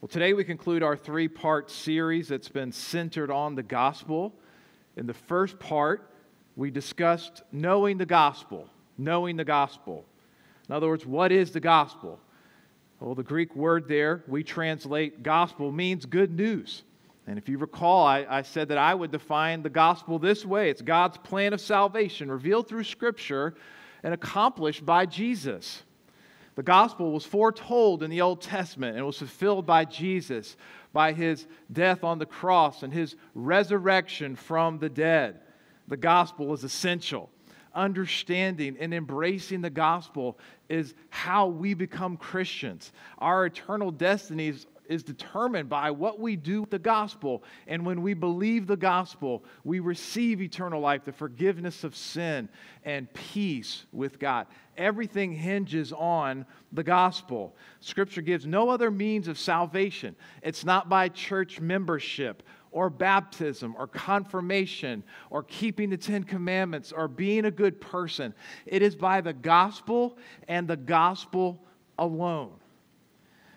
Well, today we conclude our three part series that's been centered on the gospel. In the first part, we discussed knowing the gospel. Knowing the gospel. In other words, what is the gospel? Well, the Greek word there we translate gospel means good news. And if you recall, I, I, said that I would define the gospel this way it's God's plan of salvation revealed through Scripture and accomplished by Jesus. The gospel was foretold in the Old Testament and was fulfilled by Jesus by his death on the cross and his resurrection from the dead. The gospel is essential. Understanding and embracing the gospel is how we become Christians. Our eternal destinies is determined by what we do with the gospel. And when we believe the gospel, we receive eternal life, the forgiveness of sin, and peace with God. Everything hinges on the gospel. Scripture gives no other means of salvation. It's not by church membership or baptism or confirmation or keeping the Ten Commandments or being a good person. It is by the gospel and the gospel alone.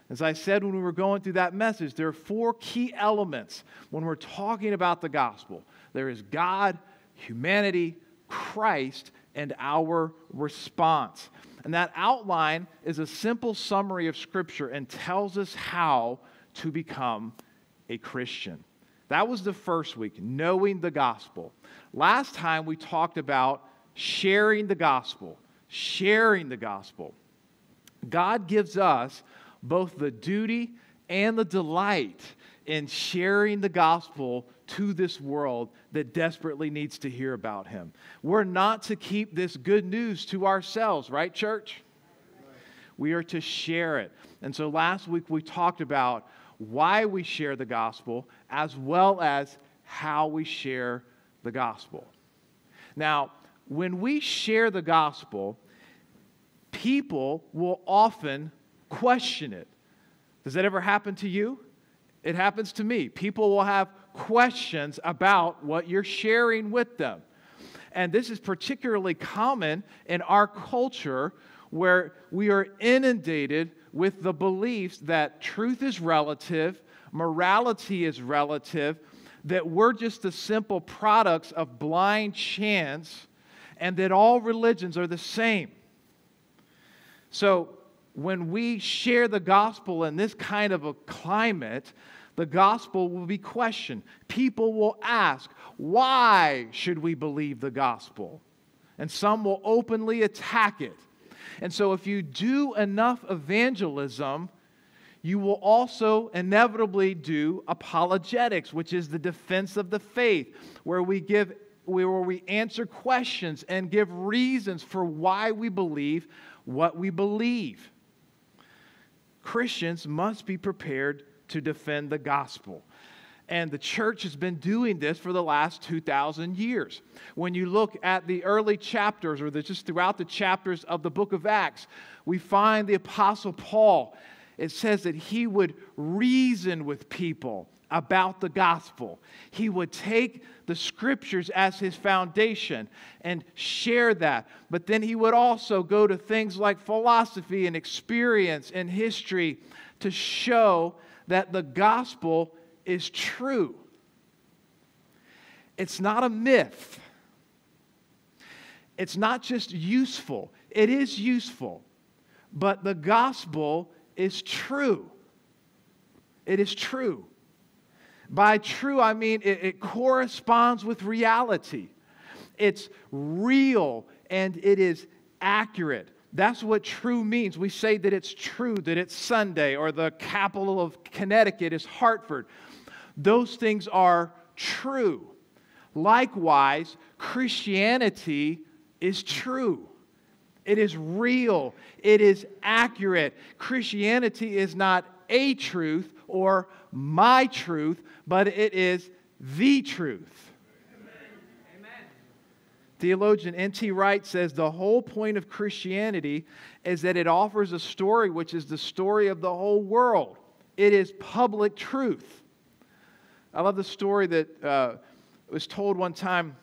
As I said when we were going through that message, there are four key elements when we're talking about the gospel there is God, humanity, Christ, and our response. And that outline is a simple summary of Scripture and tells us how to become a Christian. That was the first week, knowing the gospel. Last time we talked about sharing the gospel, sharing the gospel. God gives us both the duty and the delight in sharing the gospel to this world that desperately needs to hear about him. We're not to keep this good news to ourselves, right, church? We are to share it. And so last week we talked about why we share the gospel as well as how we share the gospel. Now, when we share the gospel, people will often question it. Does that ever happen to you? It happens to me. People will have questions about what you're sharing with them. And this is particularly common in our culture where we are inundated with the beliefs that truth is relative, morality is relative, that we're just the simple products of blind chance, and that all religions are the same. So, when we share the gospel in this kind of a climate, the gospel will be questioned. People will ask, why should we believe the gospel? And some will openly attack it. And so, if you do enough evangelism, you will also inevitably do apologetics, which is the defense of the faith, where we give where we answer questions and give reasons for why we believe what we believe. Christians must be prepared to defend the gospel. And the church has been doing this for the last 2,000 years. When you look at the early chapters, or just throughout the chapters of the book of Acts, we find the Apostle Paul. It says that he would reason with people about the gospel. He would take the scriptures as his foundation and share that. But then he would also go to things like philosophy and experience and history to show that the gospel is true. It's not a myth. It's not just useful. It is useful. But the gospel is true. It is true. By true, I mean it, it corresponds with reality. It's real and it is accurate. That's what true means. We say that it's true, that it's Sunday, or the capital of Connecticut is Hartford. Those things are true. Likewise, Christianity is true. It is real. It is accurate. Christianity is not a truth or my truth, but it is the truth. Theologian N.T. Wright says the whole point of Christianity is that it offers a story which is the story of the whole world. It is public truth. I love the story that uh, was told one time.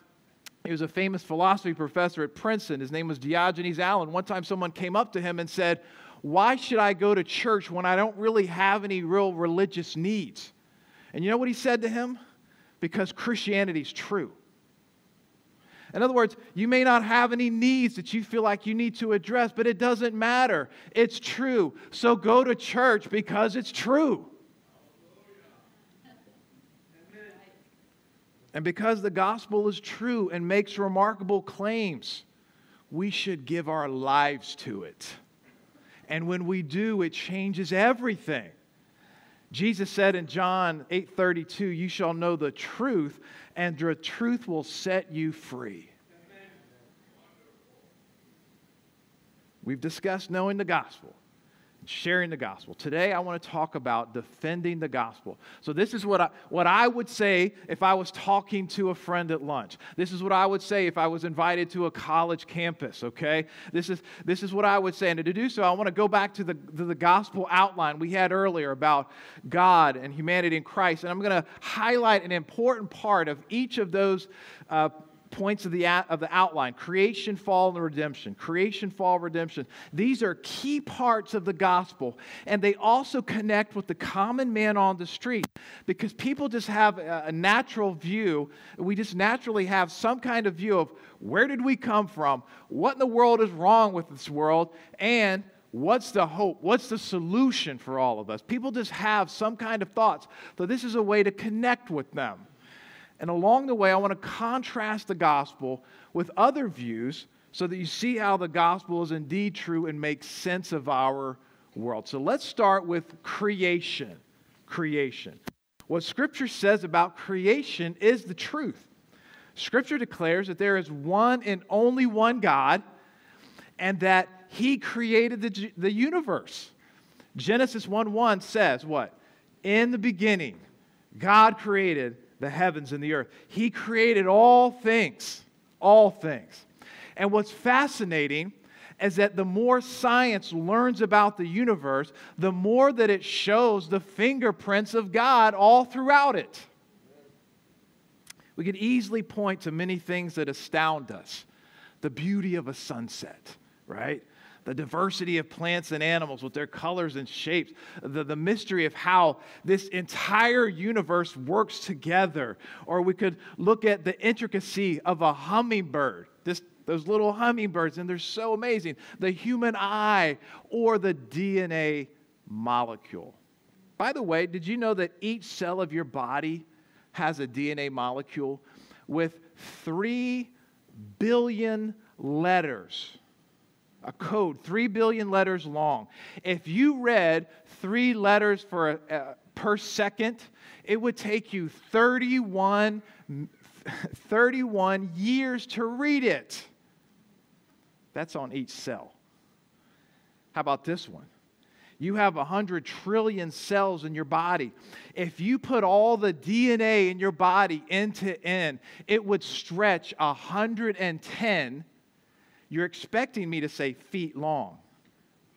He was a famous philosophy professor at Princeton. His name was Diogenes Allen. One time, someone came up to him and said, Why should I go to church when I don't really have any real religious needs? And you know what he said to him? Because Christianity is true. In other words, you may not have any needs that you feel like you need to address, but it doesn't matter. It's true. So go to church because it's true. And because the gospel is true and makes remarkable claims, we should give our lives to it. And when we do, it changes everything. Jesus said in John 8:32, "You shall know the truth, and the truth will set you free." We've discussed knowing the gospel sharing the gospel. Today, I want to talk about defending the gospel. So, this is what I, what I would say if I was talking to a friend at lunch. This is what I would say if I was invited to a college campus, okay? This is, this is what I would say. And to do so, I want to go back to the, to the gospel outline we had earlier about God and humanity in Christ. And I'm going to highlight an important part of each of those uh, points of the, of the outline creation, fall, and redemption. Creation, fall, redemption. These are key parts of the gospel, and they also connect with the common man on the street because people just have a, a natural view. We just naturally have some kind of view of where did we come from, what in the world is wrong with this world, and What's the hope? What's the solution for all of us? People just have some kind of thoughts. So, this is a way to connect with them. And along the way, I want to contrast the gospel with other views so that you see how the gospel is indeed true and makes sense of our world. So let's start with creation. Creation. What Scripture says about creation is the truth. Scripture declares that there is one and only one God and that He created the, the universe. Genesis 1 1 says, What? In the beginning, God created the heavens and the earth. He created all things, all things. And what's fascinating is that the more science learns about the universe, the more that it shows the fingerprints of God all throughout it. We could easily point to many things that astound us the beauty of a sunset, right? The diversity of plants and animals with their colors and shapes, the, the mystery of how this entire universe works together. Or we could look at the intricacy of a hummingbird, this, those little hummingbirds, and they're so amazing. The human eye or the DNA molecule. By the way, did you know that each cell of your body has a DNA molecule with three billion letters? A code, three billion letters long. If you read three letters for a, uh, per second, it would take you 31, 31 years to read it. That's on each cell. How about this one? You have 100 trillion cells in your body. If you put all the DNA in your body end to end, it would stretch 110 you're expecting me to say feet long.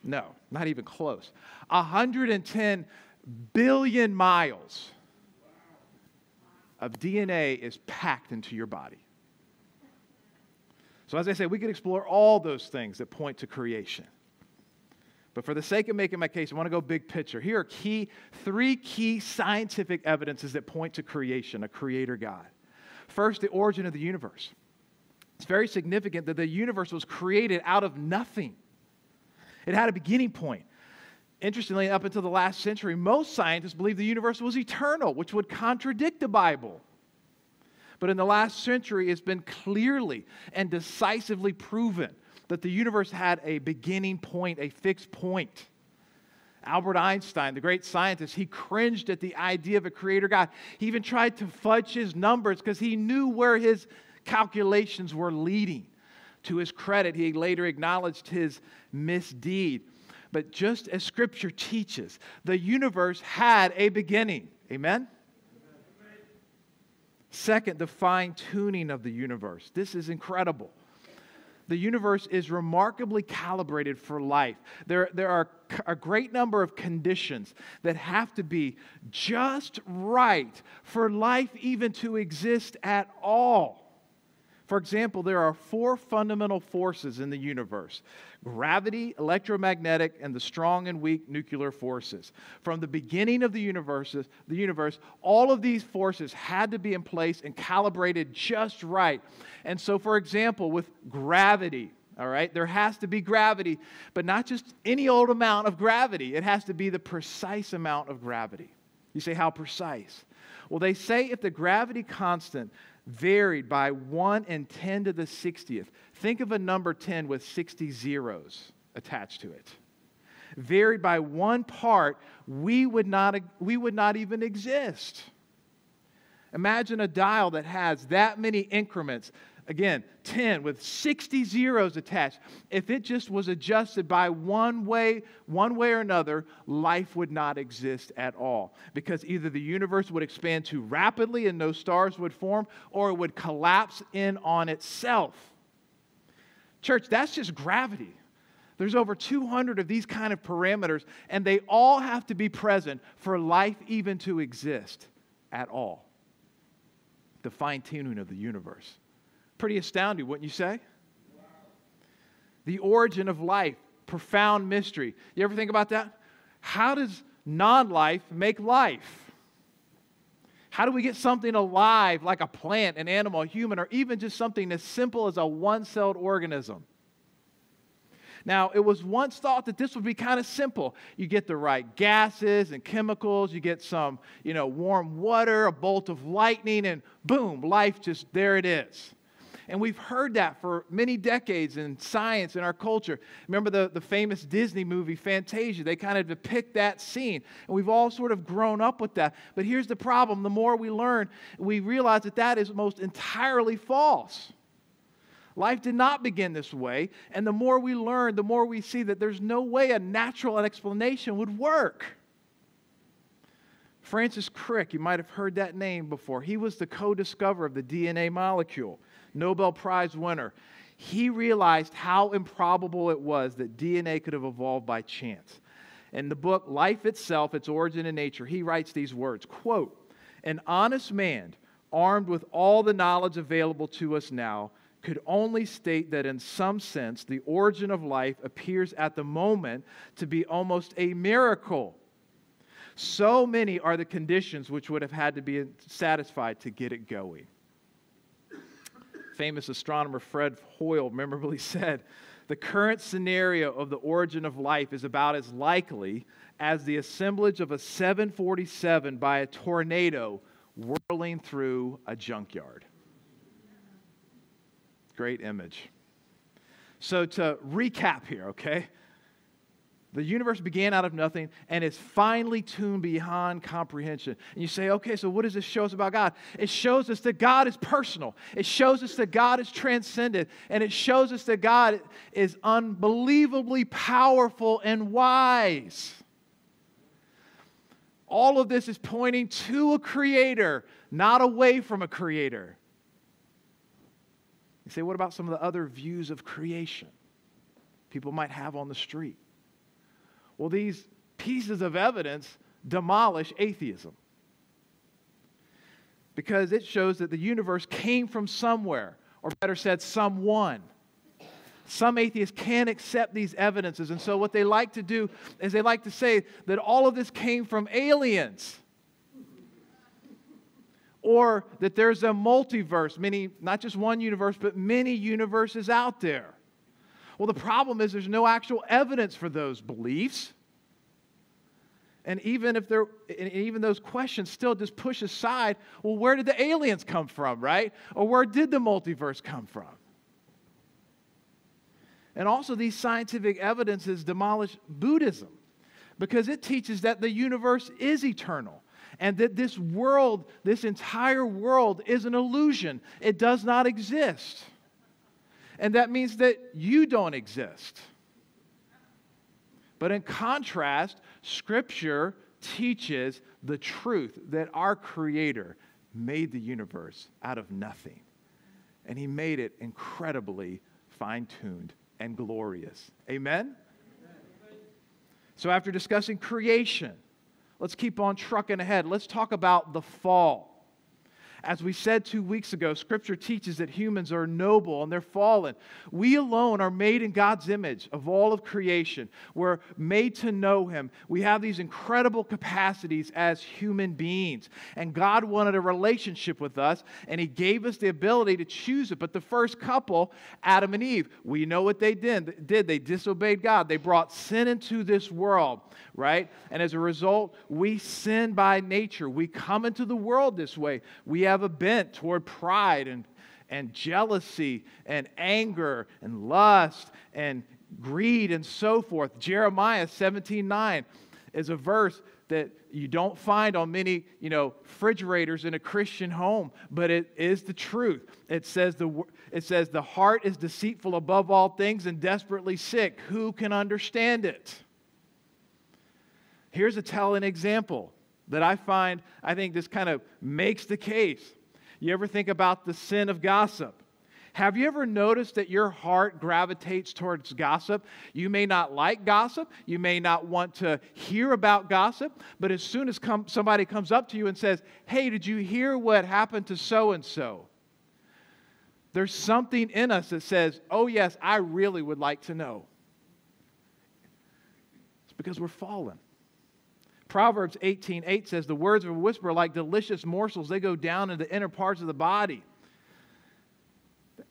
No, not even close. 110 billion miles of DNA is packed into your body. So, as I say, we could explore all those things that point to creation. But for the sake of making my case, I want to go big picture. Here are key, three key scientific evidences that point to creation, a creator God. First, the origin of the universe. It's very significant that the universe was created out of nothing, it had a beginning point. Interestingly, up until the last century, most scientists believed the universe was eternal, which would contradict the Bible. But in the last century, it's been clearly and decisively proven that the universe had a beginning point, a fixed point. Albert Einstein, the great scientist, he cringed at the idea of a creator God. He even tried to fudge his numbers because he knew where his calculations were leading. To his credit, he later acknowledged his misdeed. But just as Scripture teaches, the universe had a beginning. Amen? Second, the fine tuning of the universe. This is incredible. The universe is remarkably calibrated for life. There, there are a great number of conditions that have to be just right for life even to exist at all. For example, there are four fundamental forces in the universe gravity, electromagnetic, and the strong and weak nuclear forces. From the beginning of the universe, the universe, all of these forces had to be in place and calibrated just right. And so, for example, with gravity, all right, there has to be gravity, but not just any old amount of gravity. It has to be the precise amount of gravity. You say, how precise? Well, they say if the gravity constant varied by 1 and 10 to the 60th, think of a number 10 with 60 zeros attached to it. Varied by one part, we would not, we would not even exist. Imagine a dial that has that many increments Again, 10 with 60 zeros attached. If it just was adjusted by one way, one way or another, life would not exist at all. Because either the universe would expand too rapidly and no stars would form, or it would collapse in on itself. Church, that's just gravity. There's over 200 of these kind of parameters, and they all have to be present for life even to exist at all. The fine tuning of the universe. Pretty astounding, wouldn't you say? The origin of life, profound mystery. You ever think about that? How does non life make life? How do we get something alive like a plant, an animal, a human, or even just something as simple as a one celled organism? Now, it was once thought that this would be kind of simple. You get the right gases and chemicals, you get some, you know, warm water, a bolt of lightning, and boom, life just there it is. And we've heard that for many decades in science, in our culture. Remember the, the famous Disney movie, Fantasia? They kind of depict that scene. And we've all sort of grown up with that. But here's the problem the more we learn, we realize that that is most entirely false. Life did not begin this way. And the more we learn, the more we see that there's no way a natural explanation would work. Francis Crick, you might have heard that name before. He was the co discoverer of the DNA molecule. Nobel Prize winner, he realized how improbable it was that DNA could have evolved by chance. In the book Life Itself, Its Origin and Nature, he writes these words quote, An honest man, armed with all the knowledge available to us now, could only state that in some sense the origin of life appears at the moment to be almost a miracle. So many are the conditions which would have had to be satisfied to get it going famous astronomer Fred Hoyle memorably said, the current scenario of the origin of life is about as likely as the assemblage of a 747 by a tornado whirling through a junkyard. Great image. So, to recap here, okay? The universe began out of nothing and is finely tuned beyond comprehension. And you say, okay, so what does this show us about God? It shows us that God is personal, it shows us that God is transcendent, and it shows us that God is unbelievably powerful and wise. All of this is pointing to a creator, not away from a creator. You say, what about some of the other views of creation people might have on the street? Well, these pieces of evidence demolish atheism because it shows that the universe came from somewhere, or better said, someone. Some atheists can't accept these evidences, and so what they like to do is they like to say that all of this came from aliens. Or that there's a multiverse, many, not just one universe, but many universes out there. Well, the problem is there's no actual evidence for those beliefs. And even if there, even those questions still just push aside, well, where did the aliens come from, right? Or where did the multiverse come from? And also, these scientific evidences demolish Buddhism because it teaches that the universe is eternal and that this world, this entire world, is an illusion. It does not exist. And that means that you don't exist. But in contrast, Scripture teaches the truth that our Creator made the universe out of nothing. And He made it incredibly fine tuned and glorious. Amen? So, after discussing creation, let's keep on trucking ahead. Let's talk about the fall. As we said two weeks ago, Scripture teaches that humans are noble and they're fallen. We alone are made in God's image of all of creation. We're made to know Him. We have these incredible capacities as human beings. And God wanted a relationship with us, and He gave us the ability to choose it. But the first couple, Adam and Eve, we know what they did. They disobeyed God, they brought sin into this world, right? And as a result, we sin by nature. We come into the world this way. We have a bent toward pride and, and jealousy and anger and lust and greed and so forth. Jeremiah 17 9 is a verse that you don't find on many, you know, refrigerators in a Christian home, but it is the truth. It says the it says the heart is deceitful above all things and desperately sick. Who can understand it? Here's a telling example that I find I think this kind of makes the case. You ever think about the sin of gossip? Have you ever noticed that your heart gravitates towards gossip? You may not like gossip, you may not want to hear about gossip, but as soon as come, somebody comes up to you and says, Hey, did you hear what happened to so and so? There's something in us that says, Oh, yes, I really would like to know. It's because we're fallen. Proverbs 18 8 says, The words of a whisper are like delicious morsels, they go down into the inner parts of the body.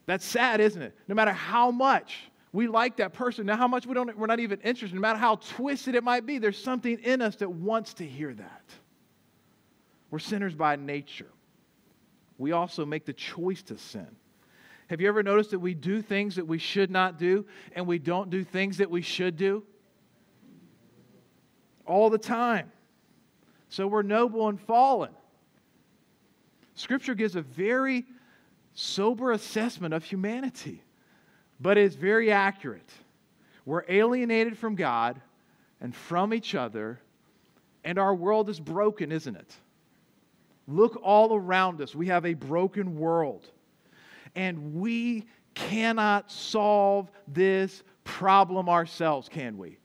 That's sad, isn't it? No matter how much we like that person, now how much we don't, we're not even interested, no matter how twisted it might be, there's something in us that wants to hear that. We're sinners by nature. We also make the choice to sin. Have you ever noticed that we do things that we should not do and we don't do things that we should do? All the time. So we're noble and fallen. Scripture gives a very sober assessment of humanity, but it's very accurate. We're alienated from God and from each other, and our world is broken, isn't it? Look all around us. We have a broken world, and we cannot solve this problem ourselves, can we?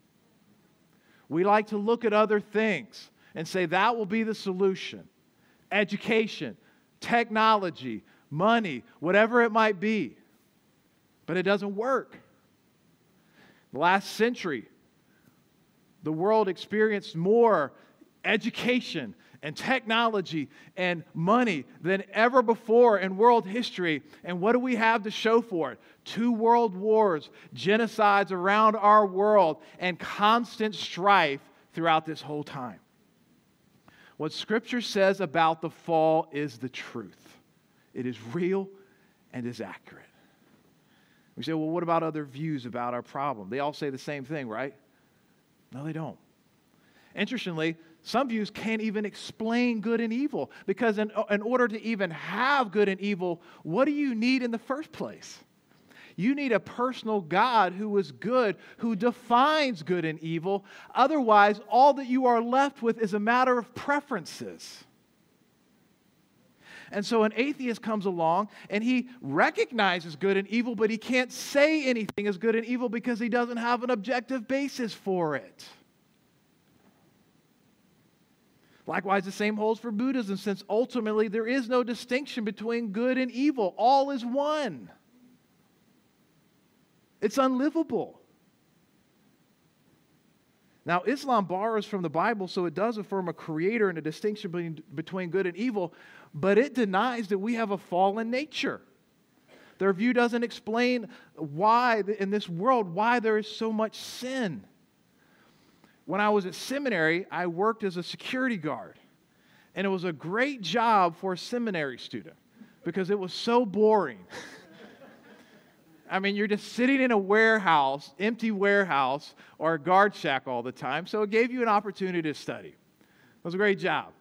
We like to look at other things and say that will be the solution education, technology, money, whatever it might be. But it doesn't work. The last century, the world experienced more education and technology and money than ever before in world history. And what do we have to show for it? Two world wars, genocides around our world, and constant strife throughout this whole time. What Scripture says about the fall is the truth. It is real and is accurate. We say, well, what about other views about our problem? They all say the same thing, right? No, they don't. Interestingly, some views can't even explain good and evil because, in, in order to even have good and evil, what do you need in the first place? You need a personal God who is good, who defines good and evil. Otherwise, all that you are left with is a matter of preferences. And so an atheist comes along and he recognizes good and evil, but he can't say anything is good and evil because he doesn't have an objective basis for it. Likewise, the same holds for Buddhism, since ultimately there is no distinction between good and evil. All is one. It's unlivable. Now, Islam borrows from the Bible, so it does affirm a creator and a distinction between good and evil, but it denies that we have a fallen nature. Their view doesn't explain why, in this world, why there is so much sin. When I was at seminary, I worked as a security guard, and it was a great job for a seminary student because it was so boring. I mean, you're just sitting in a warehouse, empty warehouse, or a guard shack all the time. So it gave you an opportunity to study. It was a great job.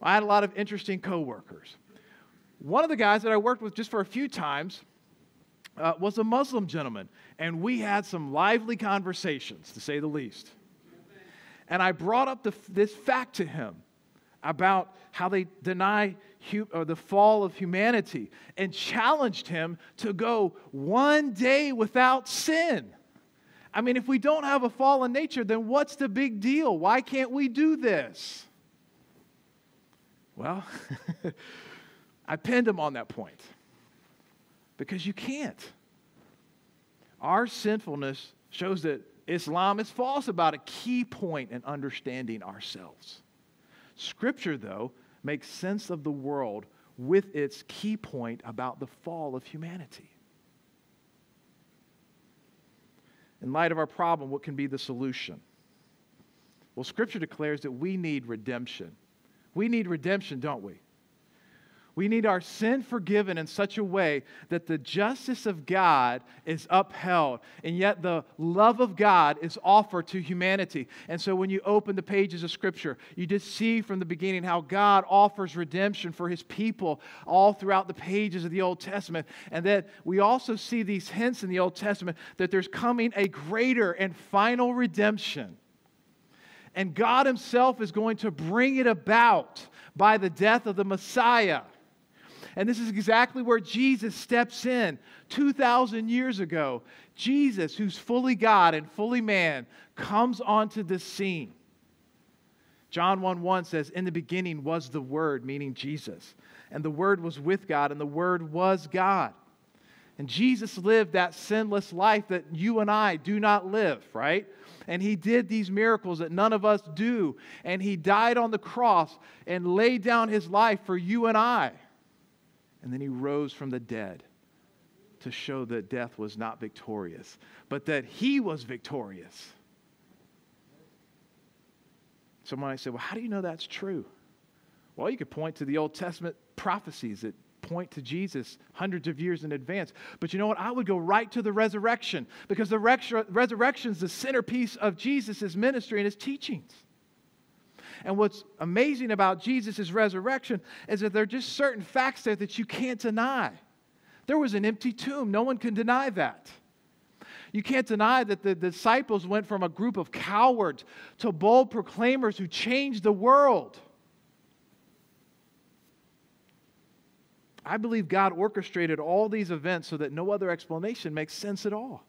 I had a lot of interesting coworkers. One of the guys that I worked with just for a few times uh, was a Muslim gentleman, and we had some lively conversations, to say the least. And I brought up the, this fact to him about how they deny hu- uh, the fall of humanity and challenged him to go one day without sin. I mean, if we don't have a fallen nature, then what's the big deal? Why can't we do this? Well, I pinned him on that point because you can't. Our sinfulness shows that Islam is false about a key point in understanding ourselves. Scripture, though, makes sense of the world with its key point about the fall of humanity. In light of our problem, what can be the solution? Well, Scripture declares that we need redemption. We need redemption, don't we? We need our sin forgiven in such a way that the justice of God is upheld, and yet the love of God is offered to humanity. And so when you open the pages of Scripture, you just see from the beginning how God offers redemption for his people all throughout the pages of the Old Testament. And that we also see these hints in the Old Testament that there's coming a greater and final redemption. And God Himself is going to bring it about by the death of the Messiah. And this is exactly where Jesus steps in 2,000 years ago. Jesus, who's fully God and fully man, comes onto the scene. John 1 1 says, In the beginning was the Word, meaning Jesus. And the Word was with God, and the Word was God. And Jesus lived that sinless life that you and I do not live, right? And he did these miracles that none of us do. And he died on the cross and laid down his life for you and I. And then he rose from the dead to show that death was not victorious, but that he was victorious. Someone might say, Well, how do you know that's true? Well, you could point to the Old Testament prophecies that point to Jesus hundreds of years in advance. But you know what? I would go right to the resurrection because the resurrection is the centerpiece of Jesus' ministry and his teachings. And what's amazing about Jesus' resurrection is that there are just certain facts there that you can't deny. There was an empty tomb, no one can deny that. You can't deny that the disciples went from a group of cowards to bold proclaimers who changed the world. I believe God orchestrated all these events so that no other explanation makes sense at all.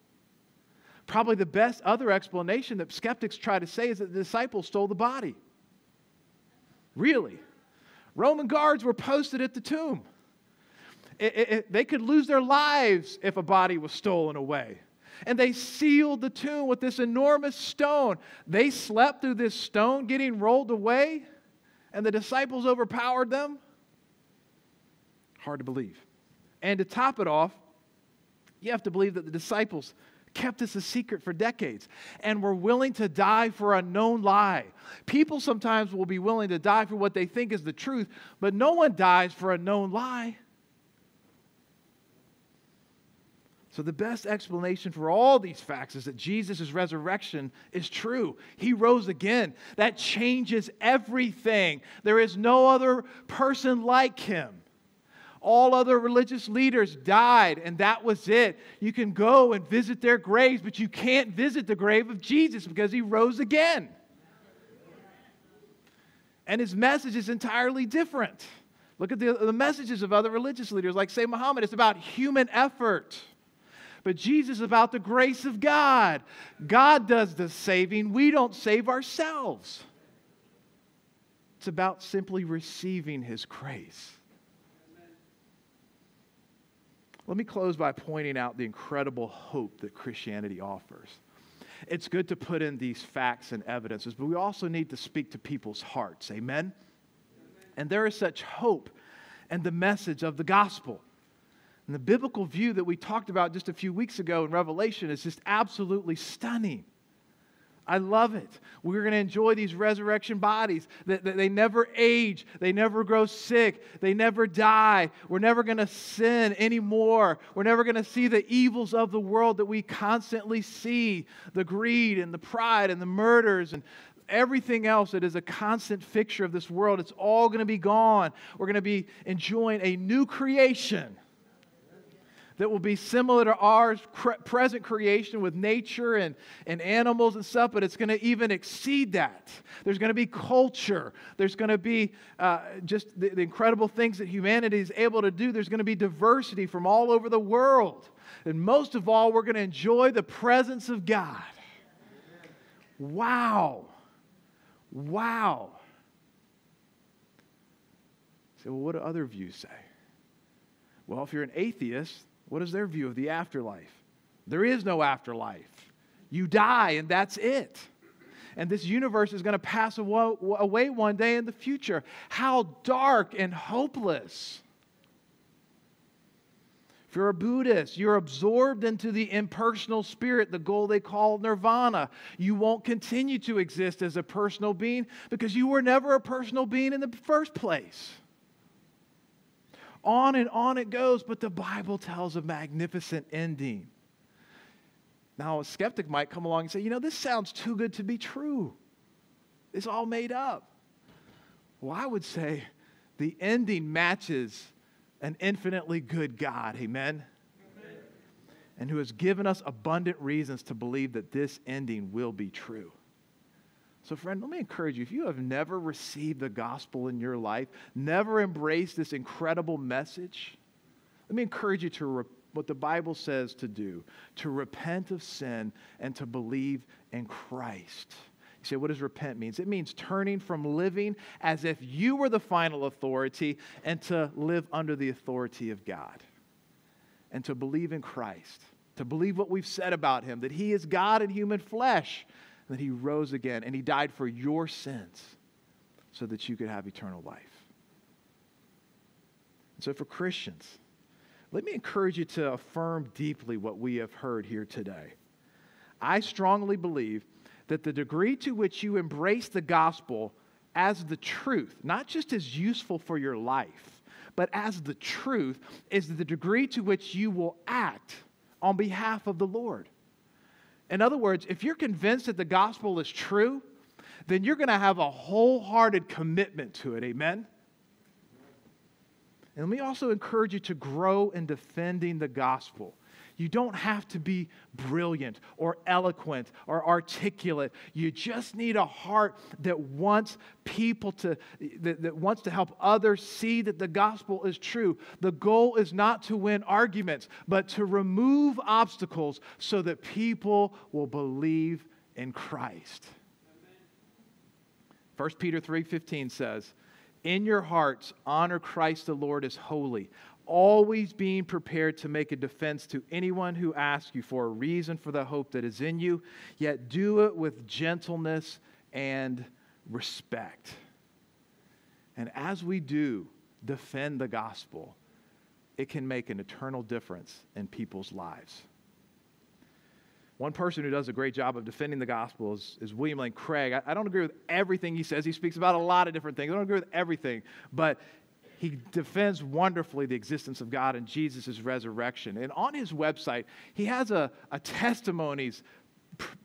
Probably the best other explanation that skeptics try to say is that the disciples stole the body. Really? Roman guards were posted at the tomb. It, it, it, they could lose their lives if a body was stolen away. And they sealed the tomb with this enormous stone. They slept through this stone getting rolled away, and the disciples overpowered them. Hard to believe. And to top it off, you have to believe that the disciples kept this a secret for decades and were willing to die for a known lie. People sometimes will be willing to die for what they think is the truth, but no one dies for a known lie. So, the best explanation for all these facts is that Jesus' resurrection is true. He rose again. That changes everything. There is no other person like him. All other religious leaders died, and that was it. You can go and visit their graves, but you can't visit the grave of Jesus because he rose again. And his message is entirely different. Look at the, the messages of other religious leaders, like, say, Muhammad. It's about human effort. But Jesus is about the grace of God. God does the saving, we don't save ourselves. It's about simply receiving his grace. Let me close by pointing out the incredible hope that Christianity offers. It's good to put in these facts and evidences, but we also need to speak to people's hearts. Amen? Amen. And there is such hope and the message of the gospel. And the biblical view that we talked about just a few weeks ago in Revelation is just absolutely stunning. I love it. We're going to enjoy these resurrection bodies that, they never age, they never grow sick, they never die. We're never going to sin anymore. We're never going to see the evils of the world that we constantly see the greed and the pride and the murders and everything else that is a constant fixture of this world. It's all going to be gone. We're going to be enjoying a new creation that will be similar to our present creation with nature and, and animals and stuff, but it's going to even exceed that. There's going to be culture. There's going to be uh, just the, the incredible things that humanity is able to do. There's going to be diversity from all over the world. And most of all, we're going to enjoy the presence of God. Wow. Wow. So, well, what do other views say? Well, if you're an atheist, what is their view of the afterlife? There is no afterlife. You die, and that's it. And this universe is going to pass away one day in the future. How dark and hopeless. If you're a Buddhist, you're absorbed into the impersonal spirit, the goal they call nirvana. You won't continue to exist as a personal being because you were never a personal being in the first place. On and on it goes, but the Bible tells a magnificent ending. Now, a skeptic might come along and say, you know, this sounds too good to be true. It's all made up. Well, I would say the ending matches an infinitely good God. Amen? Amen? And who has given us abundant reasons to believe that this ending will be true. So, friend, let me encourage you if you have never received the gospel in your life, never embraced this incredible message, let me encourage you to re- what the Bible says to do to repent of sin and to believe in Christ. You say, what does repent means? It means turning from living as if you were the final authority and to live under the authority of God. And to believe in Christ. To believe what we've said about him, that he is God in human flesh, that he rose again, and he died for your sins so that you could have eternal life. And so for Christians, let me encourage you to affirm deeply what we have heard here today. I strongly believe that the degree to which you embrace the gospel as the truth, not just as useful for your life, but as the truth, is the degree to which you will act on behalf of the Lord. In other words, if you're convinced that the gospel is true, then you're going to have a wholehearted commitment to it. Amen? And let me also encourage you to grow in defending the gospel. You don't have to be brilliant or eloquent or articulate. You just need a heart that wants people to, that, that, wants to help others see that the gospel is true. The goal is not to win arguments, but to remove obstacles so that people will believe in Christ. 1 Peter 3:15 says, "In your hearts honor Christ the Lord as holy, always being prepared to make a defense to anyone who asks you for a reason for the hope that is in you, yet do it with gentleness and respect. And as we do defend the gospel, it can make an eternal difference in people's lives. One person who does a great job of defending the gospel is, is William Lane Craig. I, I, don't agree with everything he says. He speaks about a lot of different things. I don't agree with everything, but he defends wonderfully the existence of God and Jesus' resurrection. And on his website, he has a, a testimonies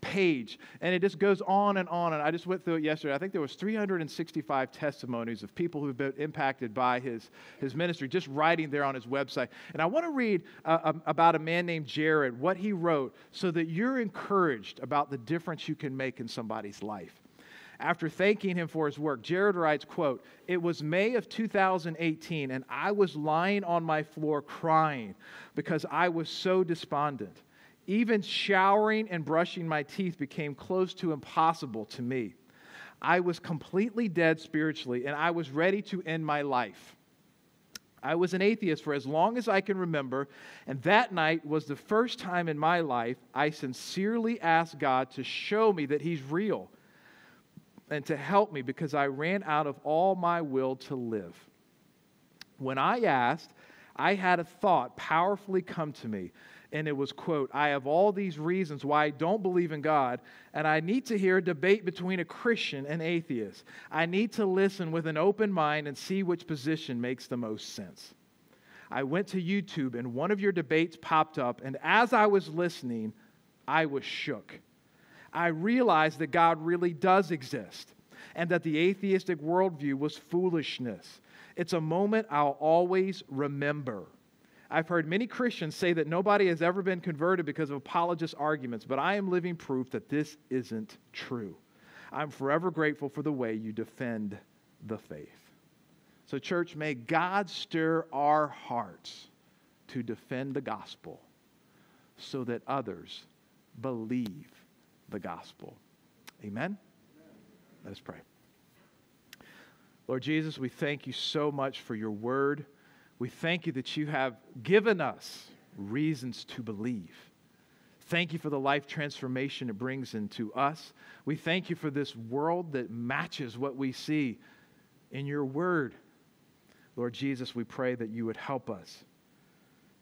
page and it just goes on and on. And i just went through it yesterday. I think there was 365 testimonies of people who've been impacted by his, his ministry just writing there on his website. And i want to read uh, um, about a man named jared what he wrote so that you're encouraged about the difference you can make in somebody's life after thanking him for his work, Jared writes, quote, It was May of 2018, and I was lying on my floor crying because I was so despondent. Even showering and brushing my teeth became close to impossible to me. I was completely dead spiritually, and I was ready to end my life. I was an atheist for as long as I can remember, and that night was the first time in my life I sincerely asked God to show me that He's real and to help me because I ran out of all my will to live. When I asked, I had a thought powerfully come to me, and it was, quote, I have all these reasons why I don't believe in God, and I need to hear a debate between a Christian and atheist. I need to listen with an open mind and see which position makes the most sense. I went to YouTube, and one of your debates popped up, and as I was listening, I was shook. I realized that God really does exist and that the atheistic worldview was foolishness. It's a moment I'll always remember. I've heard many Christians say that nobody has ever been converted because of apologist arguments, but I am living proof that this isn't true. I'm forever grateful for the way you defend the faith. So, church, may God stir our hearts to defend the gospel so that others believe the gospel. Amen? Let us pray. Lord Jesus, we thank you so much for your word. We thank you that you have given us reasons to believe. Thank you for the life transformation it brings into us. We thank you for this world that matches what we see in your word. Lord Jesus, we pray that you would help us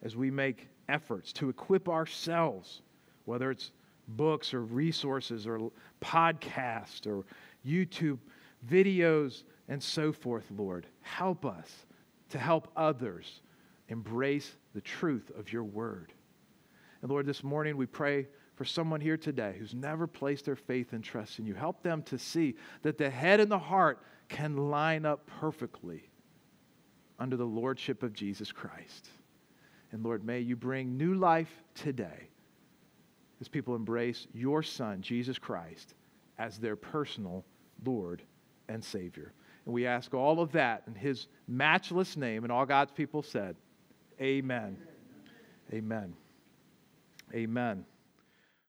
as we make efforts to equip ourselves, whether it's books or resources or podcasts or YouTube videos and so forth, Lord. Help us to help others embrace the truth of your word. And Lord, this morning we pray for someone here today who's never placed their faith and trust in you. Help them to see that the head and the heart can line up perfectly under the lordship of Jesus Christ. And Lord, may you bring new life today as people embrace your Son, Jesus Christ, as their personal Lord and Savior. And we ask all of that in his matchless name. And all God's people said, Amen. Amen. Amen.